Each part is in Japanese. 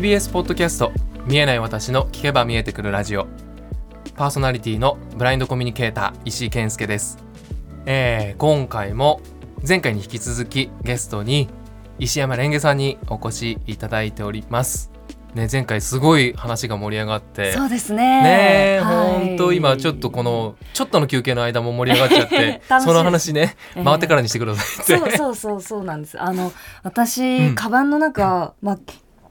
TBS ポッドキャスト見えない私の聞けば見えてくるラジオ。パーソナリティのブラインドコミュニケーター石井健介です、えー、今回も前回に引き続きゲストに石山レンゲさんにお越しいただいております。ね前回すごい話が盛り上がって。そうですね。ねえ、はい。今ちょっとこのちょっとの休憩の間も盛り上がっちゃって その話ねええ回ってからにしてくださいって、そうそうそうそうなんです。あの私、うん。カバンの中、まあ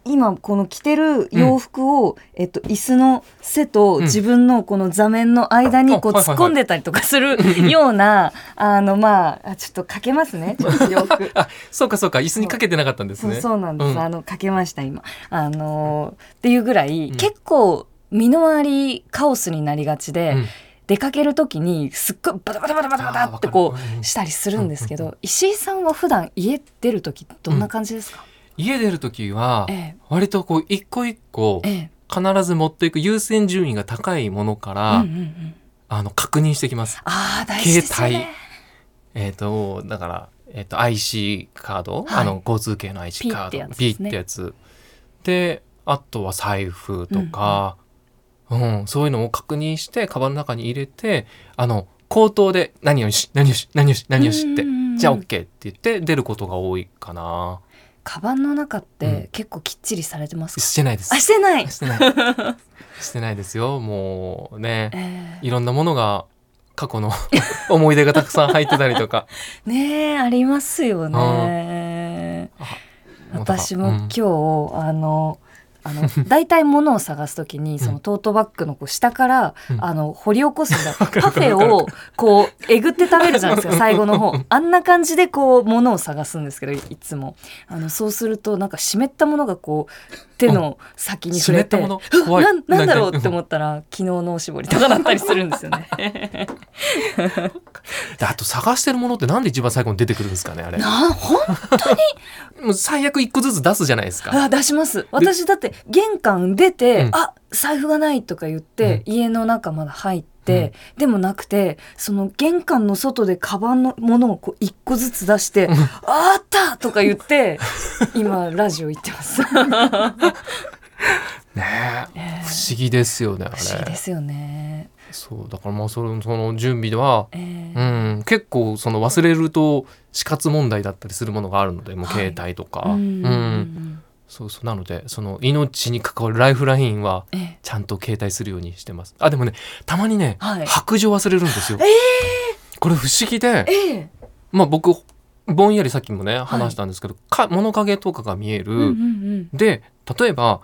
今この着てる洋服を、えっと椅子の背とうん。自分のこの座面の間にこう突っ込んでたりとかするようなあのまああちょっとかけますね。ちょっと洋服。あそうかそうか。椅子にかけてなかったんですそうねそうなんです、うん。あのかけました今。あのーっていうぐらい、うん。結構身の回りカオスになりがちで、うん。出かける時にすっごいバタバタバタバタバタってこうんうしたりするんですけど、うんうん石井さんは普段家出る時どんな感じですか、家出る時はえ割とこう一個一個ええ。必ず持っていく優先順位が高いものかえら、うんうんうん、あの確認してきます。ああ大事ですよ携ねえっ、とだからえっ、と IC カード、はい。あの交通系の IC カード。P ってやつね。であとは財布とか、うんそういうのを確認してカバンの中に入れてあの口頭で何をし何をし何をし何をしってうんうんうん。じゃあ OK って言って出ることが多いかな。カバンの中っうんて結構きっちりされてますか、してないです。あしてない、してない。してないですよ。もうね、ええいろんなものが過去の 思い出がたくさん入ってたりとか。ねえありますよね。私も今日、あのあの大体物を探すときにそのトートバッグのこう下から、うん。あの掘り起こすんだ。パフェをこうえぐって食べるじゃないですか 最後の方。あんな感じでこう物を探すんですけどいいつも。あのそうするとなんか湿ったものがこう手の先に触れて湿ったもの？怖い。なんなんだろうって思ったら昨日のおしぼりとかだったりするんですよね。で あと探してるものってなんで一番最後に出てくるんですかねあれ。なほんもう最悪一個ずつ出すじゃないですか。あ出します。私だって玄関出て、うん。あ財布がないとか言って、家の中まだ入って、でもなくてその玄関の外でカバンのものをこう一個ずつ出して、うん。ああったとか言って今ラジオ行ってます。不 ねえ、ええ。不思議ですよねあれ。思議ですよね、そうだからまあそのその準備では。えうーん、結構その忘れると死活問題だったりするものがあるのでもうはい。携帯とか、うん。うんそうそう。なのでその命に関わるライフラインはええ。ちゃんと携帯するようにしてます。あでもねたまにね、はい。白状忘れるんですよ、えこれ不思議でええ。まあ僕ぼんやりさっきもね話したんですけど、か物陰とかが見える、うんうんで例えば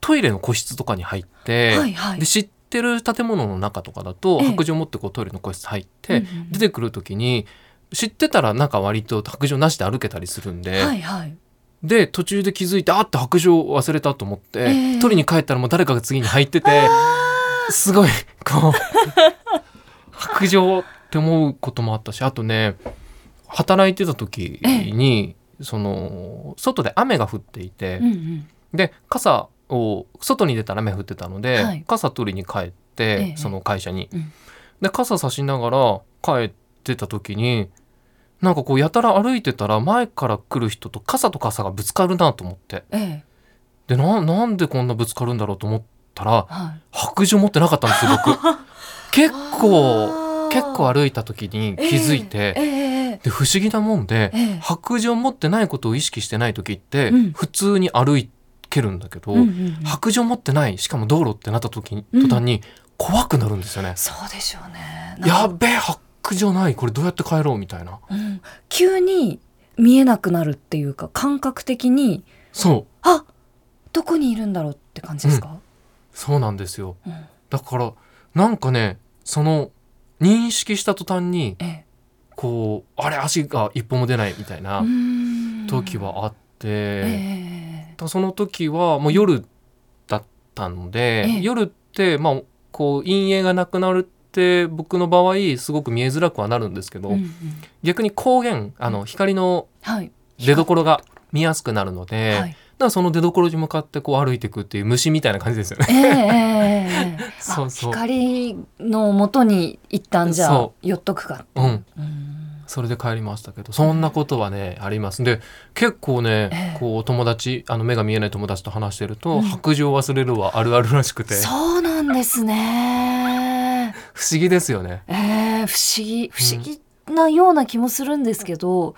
トイレの個室とかに入って、うんはいはい。で知ってる建物の中とかだと、ええ。白状持ってこうトイレの個室入って、うんうん。出てくる時に知ってたらなんか割と白状なしで歩けたりするんで、はいはいで途中で気づいてあって白状忘れたと思って、ええ。取りに帰ったらもう誰かが次に入っててすごいこう 白状って思うこともあったしあとね働いてた時に、その外で雨が降っていて、うんうん。で傘を外に出たら雨降ってたので、はい。傘取りに帰って、ええ。その会社に、うん。で傘差しながら帰ってた時になんかこうやたら歩いてたら前から来る人と傘と傘がぶつかるなと思って。ええ。でななんでこんなぶつかるんだろうと思ったらはい。白状持ってなかったんですよ僕。結構結構歩いた時に気づいて、えで不思議なもんで、ええ。白状持ってないことを意識してない時って、うん。普通に歩けるんだけど、うんうんうん。白状持ってないしかも道路ってなった時にうん途端に怖くなるんですよね、そうでしょうね。やっべえ白状ないこれどうやって帰ろうみたいな。うん。急に見えなくなるっていうか感覚的にそう。あどこにいるんだろうって感じですか、そうなんですよ。うん。だからなんかねその認識した途端にええ。こうあれ足が一歩も出ないみたいな時はあって、えその時はもう夜だったので、ええ。夜ってまあこう陰影がなくなるって僕の場合すごく見えづらくはなるんですけど、えうんうん。逆に光源あの光のはい。出どころが見やすくなるので、はい。だからその出どころに向かってこう歩いていくっていう虫みたいな感じですよね。えええ そうそう。光の元に一旦じゃあそ寄っとくかうん、うーん。それで帰りましたけどそんなことはねあります。で結構ね、ええ。こう友達あの目が見えない友達と話してると、うん。白状忘れるはあるあるらしくて。そうなんですね。不思議ですよね。えー、不思議。不思議なような気もするんですけど、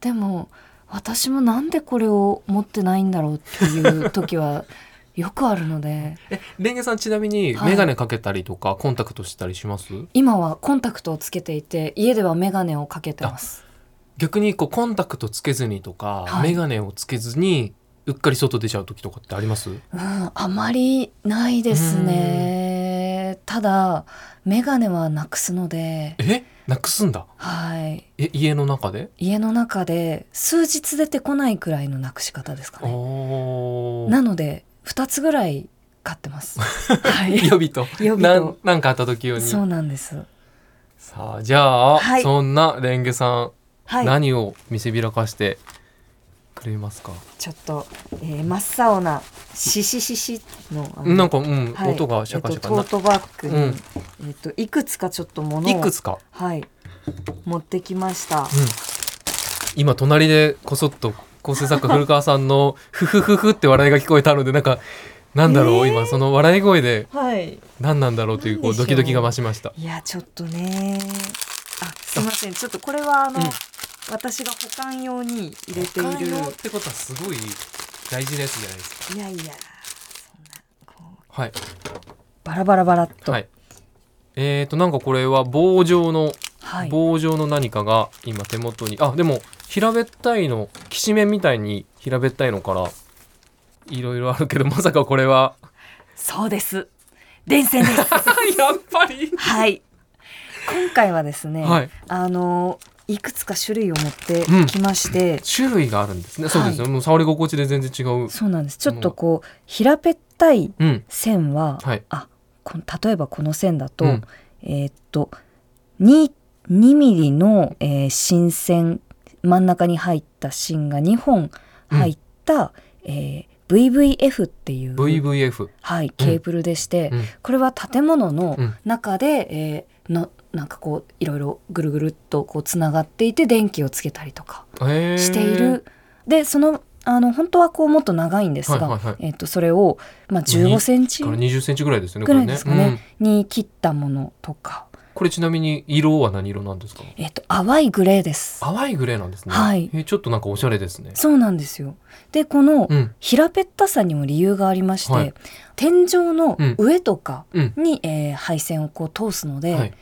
でも私もなんでこれを持ってないんだろうっていう時はよくあるので。えレンゲさんちなみにはい。眼鏡かけたりとか、コンタクトしたりします？今はコンタクトをつけていて家では眼鏡をかけてます。逆にこうコンタクトつけずにとか、はい。眼鏡をつけずにうっかり外出ちゃう時とかってあります？うん、あまりないですね。ただ眼鏡はなくすので、え？なくすんだ？はい。え家の中で？家の中で数日出てこないくらいのなくし方ですかね。なので2つぐらい買ってます。はい。予備と予備と。なんかあった時用にそうなんです。さあじゃあ、はいそんなレンゲさん、はい。何を見せびらかしてくれますか？ちょっと、えー、真っ青なシシシシのなんかうん、はい。音がシャカシャカな。えっと、トートバッグに、うん。えっといくつかちょっとものをいくつか、はい。持ってきました。うん、今隣でこそっと構成作家古川さんのフフフフって笑いが聞こえたのでなんかなんだろう、えー。今その笑い声ではい。何なんだろうというこうドキドキが増しました。いやちょっとね。あすいません。ちょっとこれはあの、うん私が保管用に入れてい寛る容ってことはすごい大事なやつじゃないですか。いやいやそんなこうはい。バラバラバラっと。はい。えーとなんかこれは棒状のはい。棒状の何かが今手元にあでも平べったいのきしめんみたいに平べったいのからいろいろあるけどまさかこれはそうです。電線です。やっぱり。はい。今回はですね、はい。あのいくつか種類を持ってきまして、種類があるんですね。そうですよ、もう触り心地で全然違う。そうなんです。ちょっとこう平べったいうん。線は、はい。あこの例えばこの線だと、うん。えーっと 2, 2ミリの、えー芯線真ん中に入った芯が2本入った、えー VVF っていう、VVF はい、ケーブルでして、うん。これは建物のうん。中で、えーのなんかこういろいろぐるぐるっとこうつながっていて電気をつけたりとかえー。している、でそのあの本当はこうもっと長いんですが、はいはいはい。えーっとそれを、まあ、15センチから20センチぐらいですよねぐらいですかね。これね、に切ったものとか、うんこれちなみに色は何色なんですか？えっと淡いグレーです。淡いグレーなんですね。はい。えーちょっとなんかおしゃれですね。そうなんですよ。でこのうん。平べったさにも理由がありまして、はい。天井の上とかうん。に、えー配線をこう通すので、はい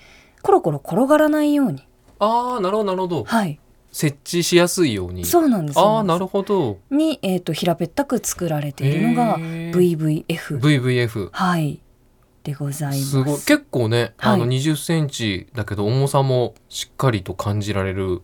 コロコロ転がらないように、ああなるほどなるほど。はい、設置しやすいように。そうなんです。ああなるるほど。に、えっと平べったく作られているのが VVF、VVF はい。でございます。すごい。結構ね、あのはい20センチだけど重さもしっかりと感じられる。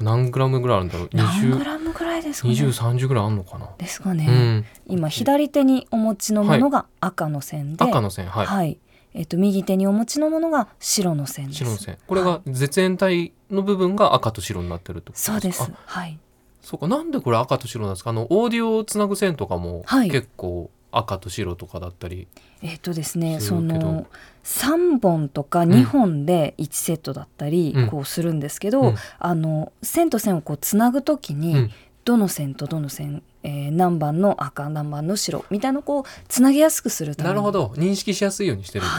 何グラムぐらいあるんだろう？何グ20ラムぐらいですかね？2030ぐらいあるのかな、ですかね。うん。今左手にお持ちのものが赤の線で、赤の線はい、はい、えっ、と右手にお持ちのものが白の線です。白の線。これが絶縁体の部分が赤と白になってるとそうです。あ。はい。そうか。なんでこれ赤と白なんですか？あのオーディオをつなぐ線とかもはい。結構赤と白とかだったり、えっ、とですね、すその三本とか二本で一セットだったり、うん。こうするんですけど、うん。あの線と線をこうつなぐときに、うん。どの線とどの線、えー何番の赤何番の白みたいなこうつなげやすくするためになるほど。認識しやすいようにしてるんです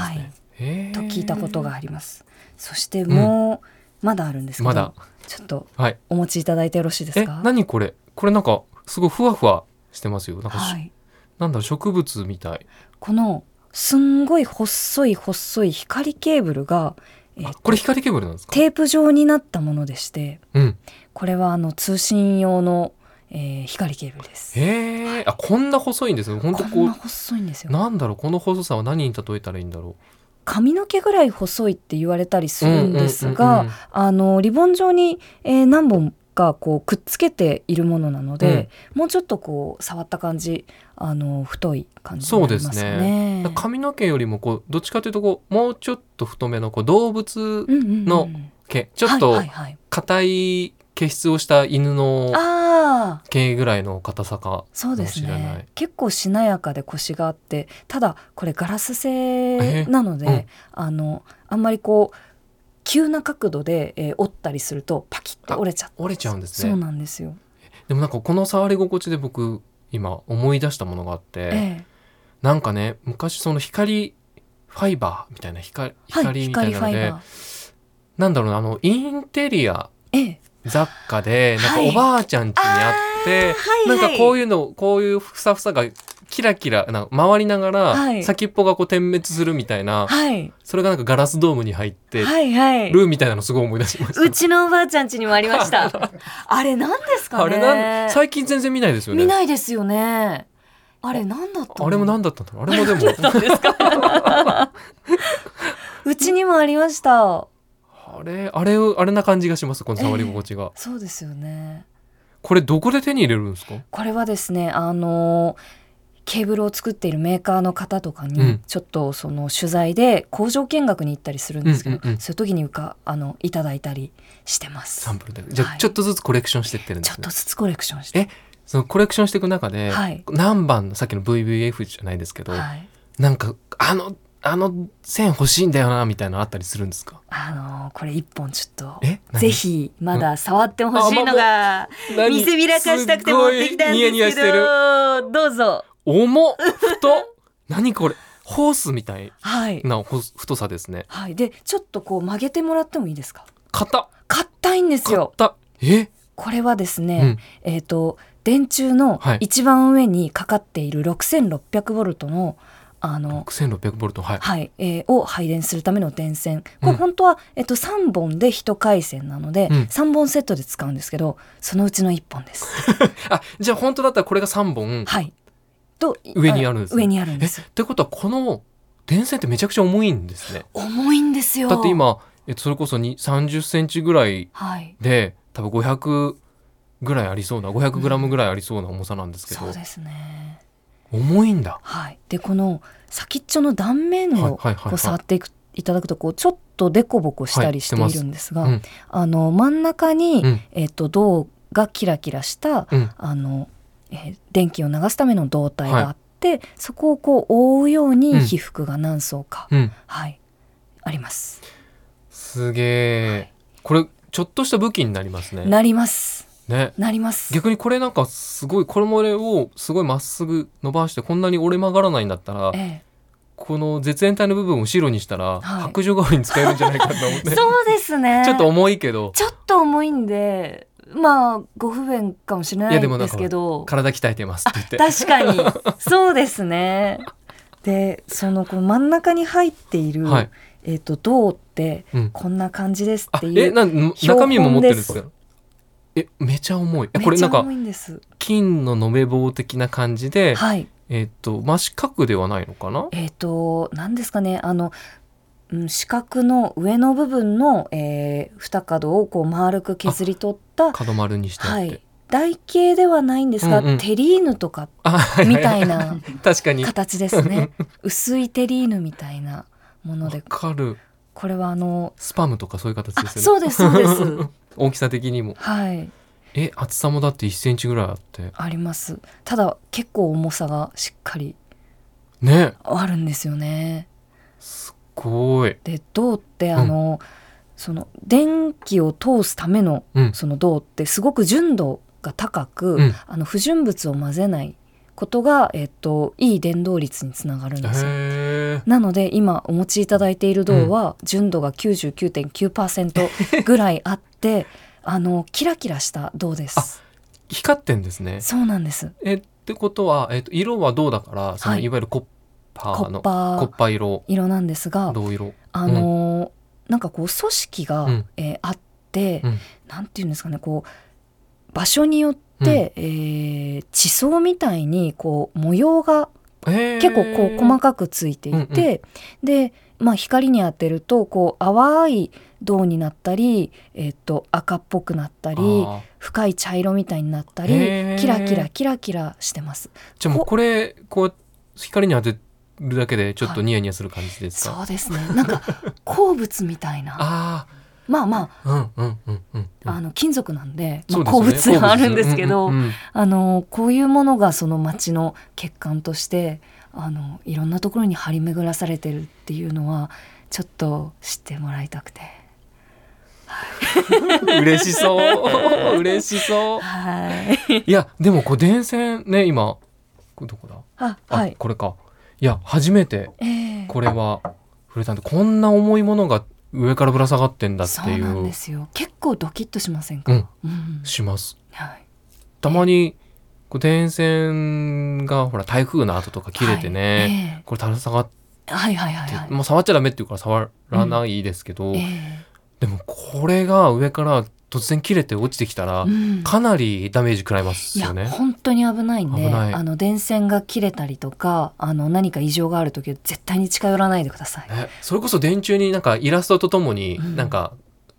ね、はい。と聞いたことがあります。そしてもう、まだあるんですけど、まだ。ちょっとはい。お持ちいただいてよろしいですえか。何これ？これなんかすごいふわふわしてますよ。なんかし、はい。なんだろう植物みたい。このすんごい細い細い光ケーブルが、えーあこれ光ケーブルなんですか？テープ状になったものでしてうん。これはあの通信用の、えー光ケーブルです。へえあこんな細いんですよ本当ここんな細いんですうよ。なんだろうこの細さは何に例えたらいいんだろ髪の毛ぐらい細いって言われたりすうるんですうんうんうんがうん。あのリボン状に、えー何本かこうくっつけているものなので、もうちょっとこう触った感じあの太い感じになりますよそうですね。髪の毛よりもこうどっちかというとこうもうちょっと太めのこう動物うんうんうんの毛。ちょっはいと硬い毛質をした犬の毛ぐらいの硬さかそうですかもしれない。ね結構しなやかでコシがあってただこれガラス製なので、えうん。あのあんまりこう急な角度で、えー折ったりするとパキッと折れちゃって。折れちゃうんですそうねなんですよ。でもなんかこの触り心地で僕今思い出したものがあって、ええ。なんかね昔その光ファイバーみたいな光はい、光みたいなので、光ファイバー。なんだろうなあのインテリアええ、雑貨でなんかはいおばあちゃん家にあって、はいなんかこういうのこういうふさふさがキラキラな回りながら、はい先っぽがこう点滅するみたいな、はいそれがなんかガラスドームに入ってはいはい。るみたいなのすごい思い出しました。うちのおばあちゃん家にもありました。あれ何ですかね？あれなん最近全然見ないですよね。見ないですよね。あれ何だったの？あれも何だったんだろう。あれもでも うちにもありました。あれあれあれな感じがしますこの触り心地が。そうですよね。これどこで手に入れるんですか？これはですね、あのケーブルを作っているメーカーの方とかに、うんちょっとその取材で工場見学に行ったりするんですけど、うんうんうんそういう時にうかあのいただいたりしてます。サンプルで。じゃあ、はいちょっとずつコレクションしてってるんでちょすね。っとずつコレクションして。えそのコレクションしていく中で、はい何番のさっきの VVF じゃないですけど、はい。なんかあのあの線欲しいんだよなみたいなのあったりするんですか？あのこれ一本ちょっと。ぜひまだ触ってほしいのが見せびらかしたくて持ってきたんですけど。どうぞ。重っ？太っ？何これ？ホースみたいはい。なほ太さですね。はい。でちょっとこう曲げてもらってもいいですか？硬硬いんですよ。硬え？これはですね、うん。えっ、と電柱のはい。一番上にかかっている6600ボルトのあの6600ボルトはい。はい、えーを配電するための電線こうんれ本当は、えっと、3本で1回線なので、うん3本セットで使うんですけどそのうちの1本です。あじゃあ本当だったらこれが3本はい、と上にあるんですね上にあるんです。てことはこの電線ってめちゃくちゃ重いんですね。重いんですよ。だって今、えっと、それこそに30センチぐらいはい、で多分500ぐらいありそうな500グラムぐらいありそうな重さなんですけど、そうですね。重いんだ。はい、でこの先っちょの断面はいをはいはいはい。こう触っていくいただくとこうちょっとデコボコしたりしているんですが、はいしてあの真ん中に、うん。えっと銅がキラキラしたうん。あの、えー電気を流すための胴体があって、そこをこう覆うようにうん。被覆が何層か、うん、はい。あります。すげえ、これちょっとした武器になりますね。なります。ねなります。逆にこれなんかすごいこれもれをすごいまっすぐ伸ばしてこんなに折れ曲がらないんだったらえこの絶縁体の部分を後ろにしたらはい白状代わりに使えるんじゃないかと思って、え、そうですね。ちょっと重いけどちょっと重いんで、まあご不便かもしれないんですけど。体鍛えてますって言って確かにそうですね。でそのこの真ん中に入っている、はいえっ、と銅ってうんこんな感じですあっていう。えなん中身も持ってるんですか？えめちゃ重い。えこれなんか。金の延べ棒的な感じで、はい。えっ、と真四角ではないのかな？えっ、と何ですかね。あの。うん四角の上の部分の、えー、二角をこう丸く削り取った、角丸にしてはい、台形ではないんですが、うんうん。テリーヌとかみたいな 確かに。形ですね。薄いテリーヌみたいなものわでこれはあのスパムとかそういう形あですよね。そうですそうです 大きさ的にも。はい。え厚さもだって1センチぐらいあって。あります。ただ結構重さがしっかりね。あるんですよね。すごい。で銅ってあの、その電気を通すためのうん。その銅ってすごく純度が高く、うん。あの不純物を混ぜないことが、えっと、いい伝導率につながるんですよ。なので今お持ちいただいている銅は純度が99.9%ぐらいあって あのキラキラした銅です。光ってんですね。そうなんです。えってことは、えっと色は銅だからその、はい。い、わゆるコッパコーのッパーコッパー色。色なんですが、銅色。あのーなんかこう組織が、うん。えーあって、うん。なんていうんですかねこう場所によって、えー地層みたいにこう模様が結構こう細かくついていて、で、まあ、光に当てるとこう淡い銅になったり、えっと赤っぽくなったり深い茶色みたいになったりキラキラキラキラしてます。じゃあもうこれこう光に当てるだけでちょっとニヤニヤする感じですか、そうですね。なんか鉱物みたいな。あまあまあうんうんうんうんああの金属なんで、まあ、鉱物はあるんですけど、うんうんうん。あのこういうものがその町の欠陥としてあのいろんなところに張り巡らされてるっていうのはちょっと知ってもらいたくて。嬉しそう。嬉しそう。はい。いやでもこう電線ね今これどこだ？あ、あ、はい。これか。いや初めてええ。これは触れたんでこんな重いものが上からぶら下がってんだってそうなんいうですよ。結構ドキッとしませんか？うんうんしますはい。たまにこう電線がほら台風の後とか切れてね、はいこれ垂ら下がって、ええはいはいはいはい。もう触っちゃダメっていうから触らないですけど、ええでもこれが上から突然切れて落ちてきたら、うん。かなりダメージ食らいますよね。本当に危ないんであの電線が切れたりとかあの何か異常がある時は絶対に近寄らないでください。ね。それこそ電柱になんかイラストとともにうん。なんか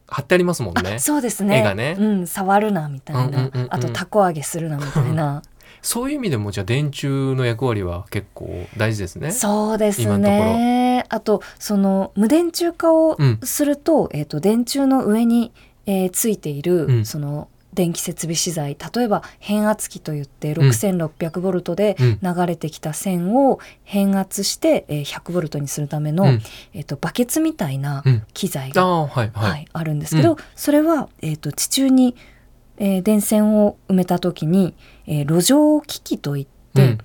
貼ってありますもんね。あそうですね。絵がね。うん、触るなみたいな、うんうんうんうん。あとたこ揚げするなみたいな。そういう意味でもじゃあ電柱の役割は結構大事ですね。そうです今のとこねあとその無電柱化をうん。すると,、えー、と電柱の上に、えーついている、うん。その電気設備資材例えば変圧器といってうん。6600ボルトでうん。流れてきた線を変圧して、えー100ボルトにするための、うん。えー、とバケツみたいなうん。機材が、ああはいはい。はいあるんですけど、それは、えー、と地中に、えー電線を埋めた時に、えー路上機器といって、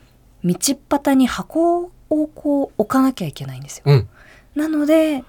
道端に箱をこう置かなきゃいけないんですよ。なので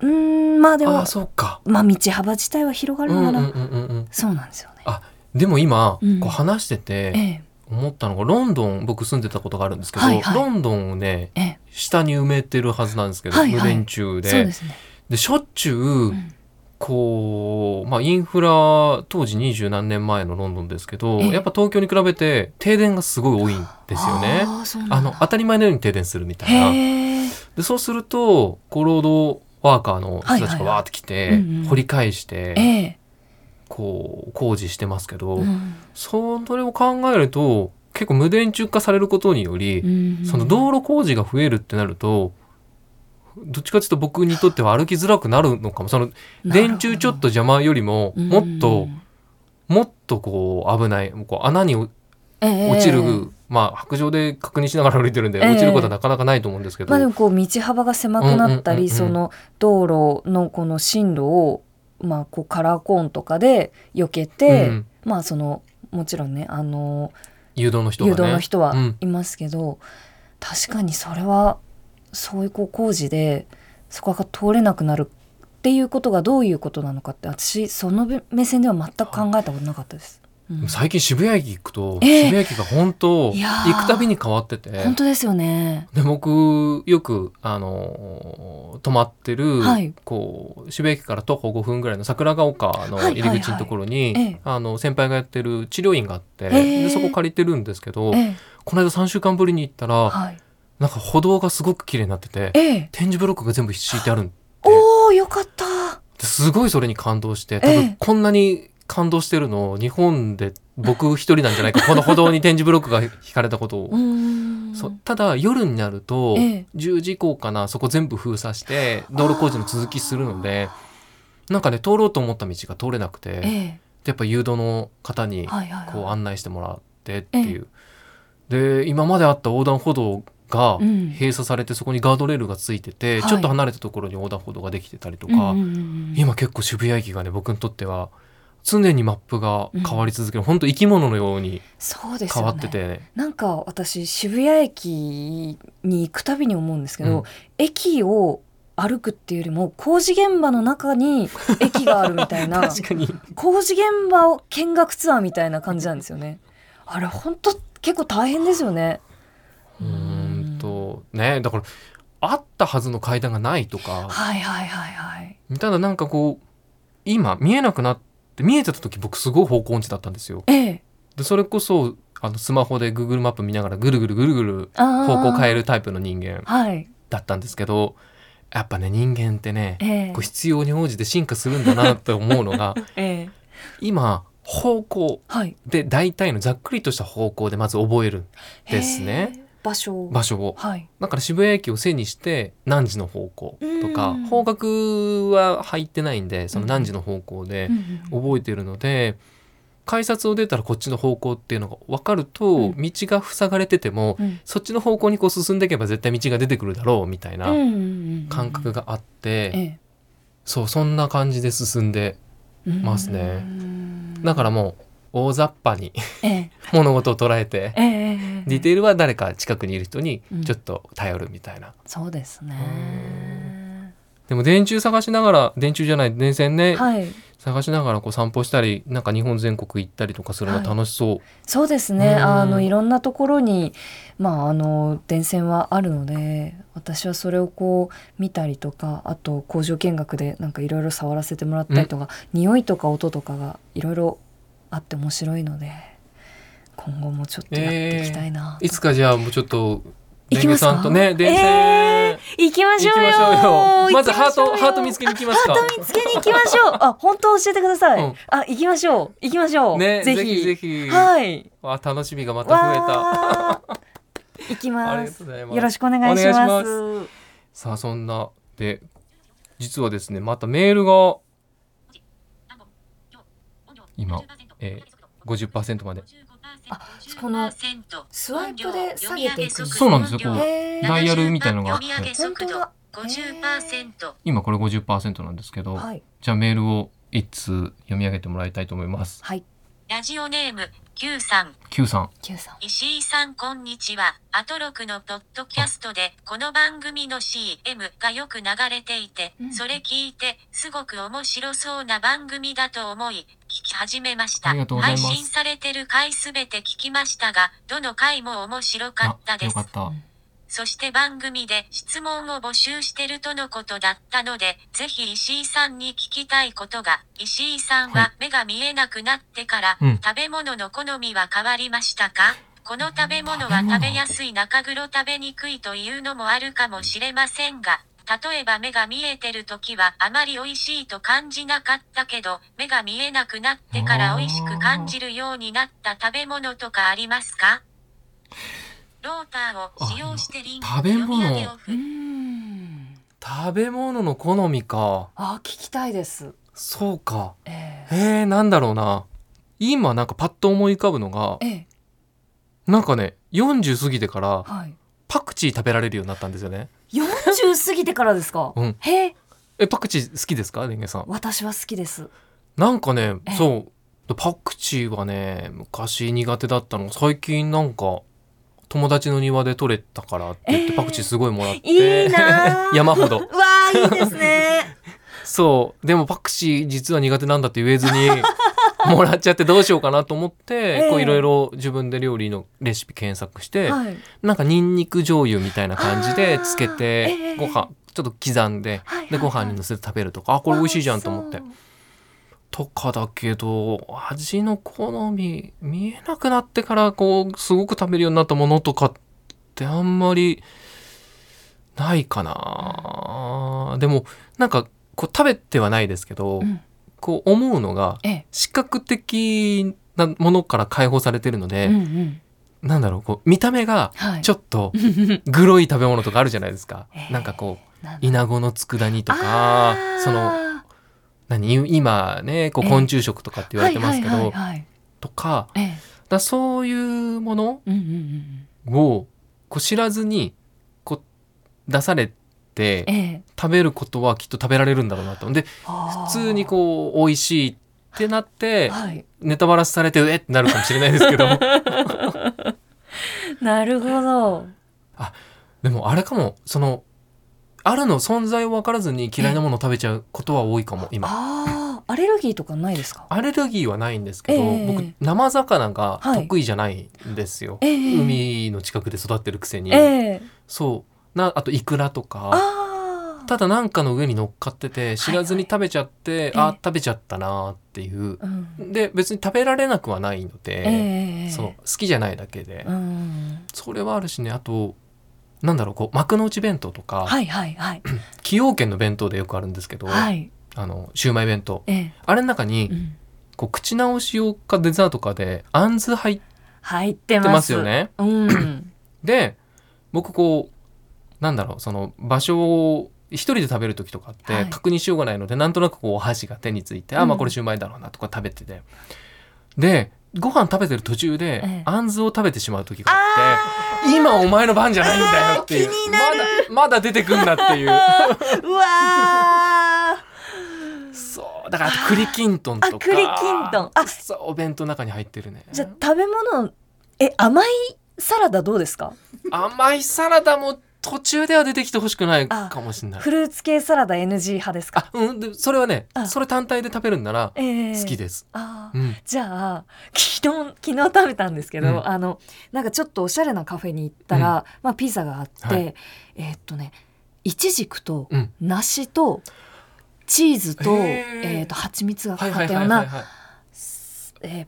うーんまあでもああそうか。まあ道幅自体は広がるなら、うんうんうんうんうん。そうなんですよね。あでも今、うんこう話してえてえ思ったのがロンドン僕住んでたことがあるんですけど、はいはいロンドンをねええ下に埋めてるはずなんですけど、はいはい無電柱でそうですね。でしょっちゅう、うんこう、まあ、インフラ当時二十何年前のロンドンですけど、ええやっぱ東京に比べて停電がすごい多いんですよね。あの当たり前のように停電するみたいな。でそうするとこう労働ワーカーの人たちがわーって来て、掘り返して、ええ。こう工事してますけど、うん。それを考えると結構無電柱化されることにより、うんその道路工事が増えるってなるとどっちかというと僕にとっては歩きづらくなるのかも。その電柱ちょっと邪魔よりももっともっとこう危ないこう穴に落落ちる、まあ白状で確認しながら歩いてるんで、ええ。落ちることはなかなかないと思うんですけど、まあでもこう道幅が狭くなったり、うんうんうんうん。その道路のこの進路をまあこうカラーコーンとかで避けて、うんまあそのもちろんねあの誘導の人が誘ね導の人はうん。いますけど、確かにそれはそういうこう工事でそこが通れなくなるっていうことがどういうことなのかって私その目線では全く考えたことなかったです。うん。最近渋谷駅行くと、ええ。渋谷駅が本当行くたびに変わってて。本当ですよね。で僕よくあの泊まってる、はい。こう渋谷駅から徒歩5分ぐらいの桜ヶ丘の入り口のところに、はいはいはいええ。あの先輩がやってる治療院があって、ええでそこ借りてるんですけど、ええ。この間3週間ぶりに行ったら、はい。なんか歩道がすごく綺麗になっててええ。点字ブロックが全部敷いてあるんおおよかった。ですごいそれに感動して多ええ。分こんなに感動してるの日本で僕一人なんじゃないかこの歩道に点字ブロックが引かれたことを。そうただ夜になるとええ。10時以降かなそこ全部封鎖して道路工事の続きするのでなんかね通ろうと思った道が通れなくて、でえ。やっぱ誘導の方に。こう案内してもらってっていう、で今まであった横断歩道がうん。閉鎖されてそこにガードレールがついてて、はい。ちょっと離れたところに横断歩道ができてたりとか、今結構渋谷駅がね僕にとっては常にマップが変わり続ける、本当生き物のようにそうです変。わってて、なんか私渋谷駅に行くたびに思うんですけど、うん駅を歩くっていうよりも工事現場の中に 駅があるみたいな確かに工事現場を見学ツアーみたいな感じなんですよね。あれ本当結構大変ですよね。うーんとねだからあったはずの階段がないとかはいはいはいはい。ただなんかこう今見えなくなって見えてた時僕すごい方向音痴だったんですよ。ええ。でそれこそあのスマホで Google マップ見ながらぐるぐるぐるぐる方向変えるタイプの人間はい。だったんですけどやっぱね人間ってねええこう必要に応じて進化するんだなって思うのが ええ。今方向はい。で大体のざっくりとした方向でまず覚えるですね。場所を。場所を。はい。だから渋谷駅を背にして何時の方向とかうん。方角は入ってないんでその何時の方向で覚えてるので改札を出たらこっちの方向っていうのが分かるとうん。道が塞がれててもうん。そっちの方向にこう進んでいけば絶対道が出てくるだろうみたいな感覚があってええ。そうそんな感じで進んでますね。うん。だからもう大雑把にええ。物事を捉えてええええディテールは誰か近くにいる人にうん。ちょっと頼るみたいな、そうですね。でも電柱探しながら電柱じゃない電線ね、はい。探しながらこう散歩したりなんか日本全国行ったりとかするの楽しそう、そうですね。うん。あのいろんなところにまああの電線はあるので私はそれをこう見たりとかあと工場見学でなんかいろいろ触らせてもらったりとか、匂いとか音とかがいろいろあって面白いので今後もちょっとやっていきたいなと、いつかじゃあもうちょっと行きますか？さんとね電線、えー行きましょうよ。行きましょうよ。まずハートハート見つけに行きますか？ハート見つけに行きましょう。あ本当教えてください、うん。あ行きましょう。行きましょう、ねぜひ。ぜひはい。あ楽しみがまた増えた。わー行きます。よろしくお願いします。さあそんなで実はですねまたメールが今、えー、50%まで。あこのスワイプで下げていくそうなんですよこうダイヤルみたいのがあって。本当だ50%今これ50%なんですけど、はい。じゃあメールを一通読み上げてもらいたいと思います。はい。ラジオネーム Q さん。Q さん。Q さん。石井さんこんにちは。アトロクのポッドキャストでこの番組の CM がよく流れていて、うん。それ聞いてすごく面白そうな番組だと思い聞き始めました。配信されてる回すべて聞きましたが、どの回も面白かったです。そして番組で質問を募集してるとのことだったので、ぜひ石井さんに聞きたいことが、石井さんはい。は目が見えなくなってから、うん。食べ物の好みは変わりましたか？この食べ物は食べやすい中黒食べにくいというのもあるかもしれませんが、例えば目が見えてる時はあまり美味しいと感じなかったけど、目が見えなくなってから美味しく感じるようになった食べ物とかありますか？ローターを使用してリンクあ食べ物。食べ物の好みか。あ聞きたいです。そうか。ええ。ー、なんだろうな。今なんかパッと思い浮かぶのがええ。えなんかね40過ぎてからはい。パクチー食べられるようになったんですよね40過ぎてからですか、うん。へえ。えパクチー好きですか？レンゲさん。私は好きです。なんかねええ。そう。パクチーはね昔苦手だったの。最近なんか友達の庭で採れたからって言ってええ。パクチーすごいもらって、いいなあ 山ほど。うわあいいですね。そう。でもパクチー実は苦手なんだって言えずに もらっちゃってどうしようかなと思って、ええ。こういろいろ自分で料理のレシピ検索して、はい。なんかニンニク醤油みたいな感じでつけてええ。ご飯ちょっと刻んではいはいでご飯にのせて食べるとかあこれ美味しいじゃんと思って。とかだけど味の好み見えなくなってからこうすごく食べるようになったものとかってあんまりないかな、でもなんかこう食べてはないですけど、そううんこう思うのがええ。視覚的なものから解放されてるので、うんうん。なんだろうこう見た目がはい。ちょっとグロい食べ物とかあるじゃないですか、ええ。なんかこうイナゴの佃煮とかその何今ねこうええ。昆虫食とかって言われてますけど、はいはいはいはいとかええ。だそういうものをこう知らずにこう出されてええ。食べることはきっと食べられるんだろうなと。で普普通にこう美味しいってなってはい。ネタバラシされてうえってなるかもしれないですけど なるほど。でもあれかも。そのあるの存在を分からずに嫌いなものを食べちゃうことは多いかも今。ああアレルギーとかないですか？アレルギーはないんですけど、ええ。僕生魚がはい。得意じゃないんですよ、ええ。海の近くで育ってるくせに、ええ。そうなあとイクラとか。ただなんかの上に乗っかってて知らずに食べちゃって、はいあ食べちゃったなっていう。うん。で別に食べられなくはないので、ええその好きじゃないだけで、うん。それはあるしねあとなんだろうこう幕の内弁当とか、はいはいはい。崎陽軒の弁当でよくあるんですけど、はい。あのシウマイ弁当。ええ。あれの中に、うん。こう口直し用かデザートかであんず入っ入ってますてます。よね。うん。で僕こうなんだろうその場所を一人で食べる時とかってはい。確認しようがないので、なんとなくこうお箸が手について、あうん。まあこれシューマイだろうなとか食べてて。でご飯食べてる途中で、ええ。あんずを食べてしまう時があって今お前の番じゃないんだよっていうまだまだ出てくんなっていう。うわそうだから栗きんとんとか。あ栗きんとん。あ。そうお弁当の中に入ってるね。じゃあ食べ物え甘いサラダどうですか？甘いサラダも途中では出てきてほしくないかもしれない。フルーツ系サラダ NG 派ですか？あうんでそれはねあ。それ単体で食べるんならえー好きです、あー。うん。じゃあ昨日昨日食べたんですけど、うん。あのなんかちょっとおしゃれなカフェに行ったら、まあ、ピザがあって、はい。えーっとねいちじくとうん。梨とチーズと,、えー。っと蜂蜜がかはいかったような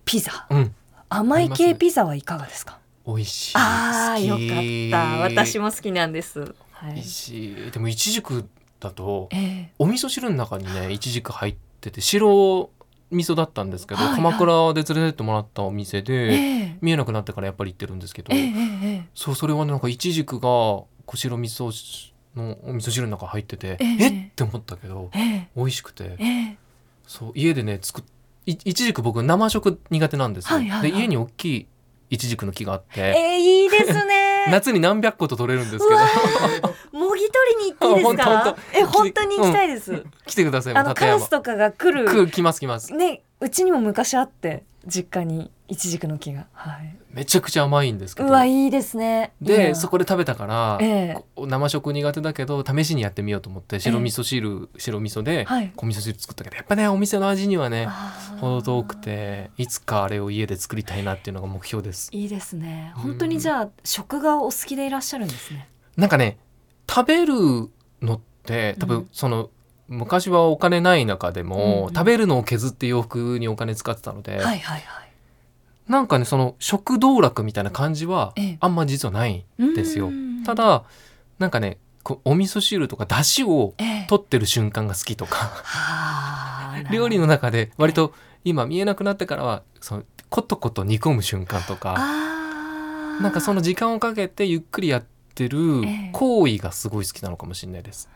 ピザ。うん。甘い系ピザはいかがですか？美味しい。あーよかった。私も好きなんです、はい。美味しい。でもいちじくだとえーお味噌汁の中にねい。ちじく入ってて白味噌だったんですけど、はいはい。鎌倉で連れてってもらったお店で、えー見えなくなってからやっぱり行ってるんですけど、えーそうそれはねなんかいちじくがこう白味噌のお味噌汁の中入ってて、ええ。えって思ったけどえー美味しくて。えーそう家でね作っいいちじく僕生食苦手なんですよ、はいはいはい。で家に大きいいちじくの木があって、えーいいですね。夏に何百個と取れるんですけど。もぎ取りに行っていいですあか本当え本当に行きたいです、来てくださいあのカラスとかが来る。く来ます来ます。ねうちにも昔あって実家にイチジクの木が。はい。めちゃくちゃ甘いんですけど。うわいいですね。いいでな。そこで食べたから、ええ。こう生食苦手だけど試しにやってみようと思って白味噌汁、白味噌ではい。小味噌汁作ったけどやっぱねお店の味にはね程遠くていつかあれを家で作りたいなっていうのが目標です。いいですね。うん。本当にじゃあ食がお好きでいらっしゃるんですね。なんかね食べるのって多分うん。その、昔はお金ない中でも、うんうん。食べるのを削って洋服にお金使ってたので、はいはいはい。なんかねその食道楽みたいな感じはええ。あんま実はないんですよ。うんただなんかねお味噌汁とか出汁をええ取ってる瞬間が好きとかはあなるほど。料理の中で割と今見えなくなってからはそのコトコト煮込む瞬間とかなんかその時間をかけてゆっくりやってるええ。行為がすごい好きなのかもしれないです。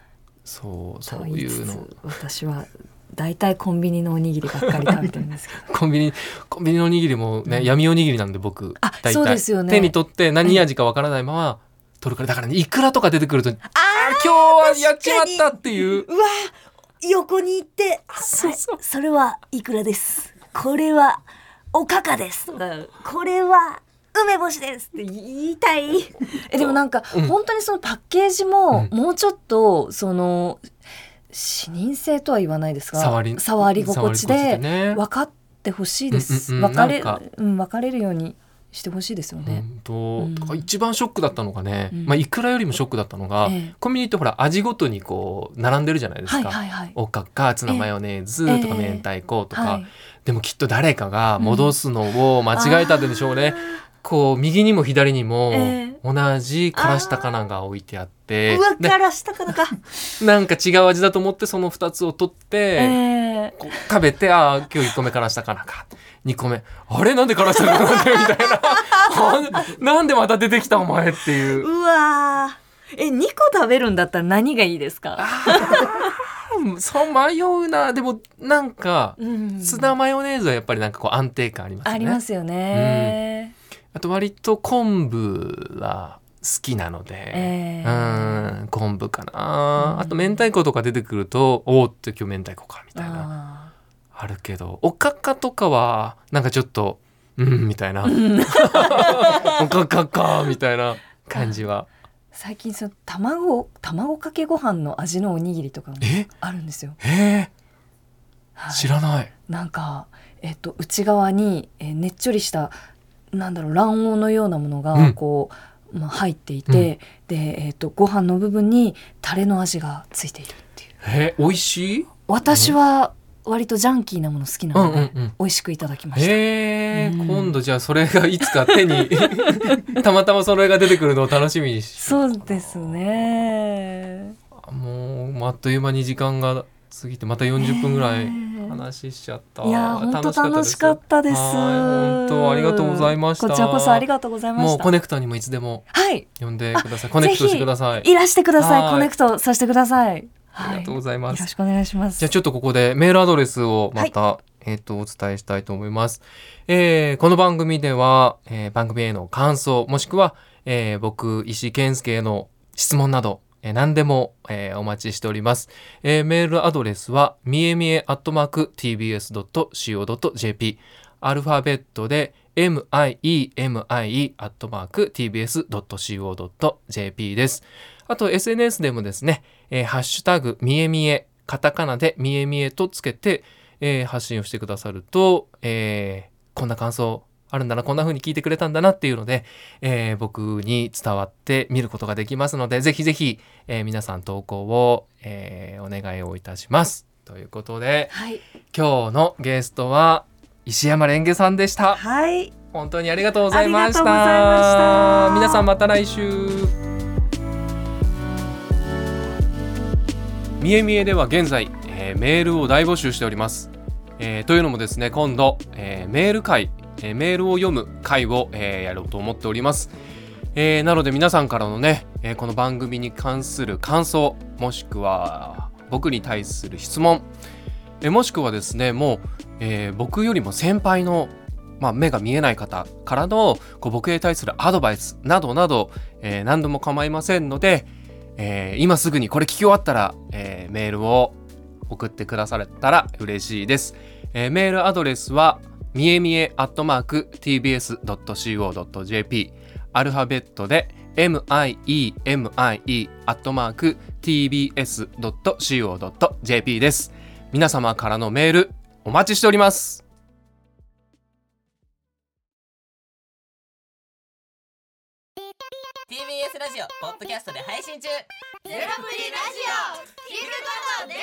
そうそういうの。つ私は大体コンビニのおにぎりばっかり食べてるんですけど。コンビニコンビニのおにぎりもね、うん。闇おにぎりなんで僕あそうですよね。手に取って何味かわからないまま取るからだからねいくらとか出てくるとああ今日はやっちまったっていう。うわ横に行ってそうそう。それはいくらです。これはおかかです。これは梅干しですって言いたい。えでもなんか、うん。本当にそのパッケージもうもうちょっとその視認性とは言わないですが触り触り心地でね。分かってほしいです、うんうんうん。分かれうん分かれるようにしてほしいですよね、本当、うん。一番ショックだったのがね、うん。まあいくらよりもショックだったのが、ええ。コンビニってほら味ごとにこう並んでるじゃないですはいか、はいはい。おかかツナマヨネーズとかええ明太子とか、はいでもきっと誰かが戻すのを間違えたんでしょうね、こう右にも左にもええ。同じからしたかなが置いてあってうわでからしたかなか、なんか違う味だと思ってその2つを取って、ええ。こう食べてああ今日1個目からしたかなか。2個目あれ？なんでからしたかなってみたいな。あなんでまた出てきたお前っていう。うわー。え2個食べるんだったら何がいいですか？うんそう迷うな。でもなんかうん。ツナマヨネーズはやっぱりなんかこう安定感ありますよね。ありますよね、あと割と昆布は好きなので、ええうん昆布かな、うん。あと明太子とか出てくるとおおって今日明太子かみたいな。ああるけどおかかとかはなんかちょっとうんみたいな。おかかかみたいな感じは。ー最近その卵卵かけご飯の味のおにぎりとかもえ？あるんですよ、えー、はい。知らない。なんか、えっと、内側に、えーねっちょりしたなんだろう卵黄のようなものうん。がこう、まあ、入っていて、で、えっと、ご飯の部分にタレの味がついているっていう。えー、美味しい？私は割とジャンキーなもの好きなうんので、うんうん美味しくいただきました、へえ、うん。今度じゃあそれがいつか手に たまたまそれが出てくるのを楽しみにし。そうですね。もうあっという間に時間が過ぎてまた40分ぐらい話しちゃった、いや本当楽しかったです。はい本当ありがとうございました。こちらこそありがとうございました。もうコネクトにもいつでもはい。呼んでください。コネクトしてください。いらしてください。コネクトさせてください。ありがとうございます、よろしくお願いします。じゃあちょっとここでメールアドレスをまた、えっ、とお伝えしたいと思います。えーこの番組では、えー番組への感想もしくは、えー僕石井健介への質問など、えー何でも、えーお待ちしております。えーメールアドレスは、みえみえアットマーク tbs.co.jp アルファベットで miemie アットマーク tbs.co.jp です。あと SNS でもですね、えーハッシュタグみえみえ、カタカナでみえみえとつけて、えー発信をしてくださると、えーこんな感想あるんだな、こんな風に聞いてくれたんだなっていうので、えー僕に伝わって見ることができますので、ぜひぜひ、えー皆さん投稿を、えーお願いをいたします。ということで、はい今日のゲストは石山レンゲさんでした。はい本当にありがとうございました。ありがとうございました皆さんまた来週。みえみえでは現在、えーメールを大募集しております。えーというのもですね、今度、えーメール会、えーメールを読む会を、えーやろうと思っております。えーなので皆さんからのね、えーこの番組に関する感想、もしくは僕に対する質問、えーもしくはですね、もう、えー僕よりも先輩のまあ、目が見えない方からのこう僕へ対するアドバイスなどなど、えー何度も構いませんので、えー今すぐにこれ聞き終わったら、えーメールを送ってくだされたら嬉しいです。えーメールアドレスはみえみえアットマーク tbs.co.jp アルファベットで miemie アットマーク tbs.co.jp です。皆様からのメールお待ちしております。TBS ラジオポッドキャストで配信中ゼロプリラジオ聞くことできる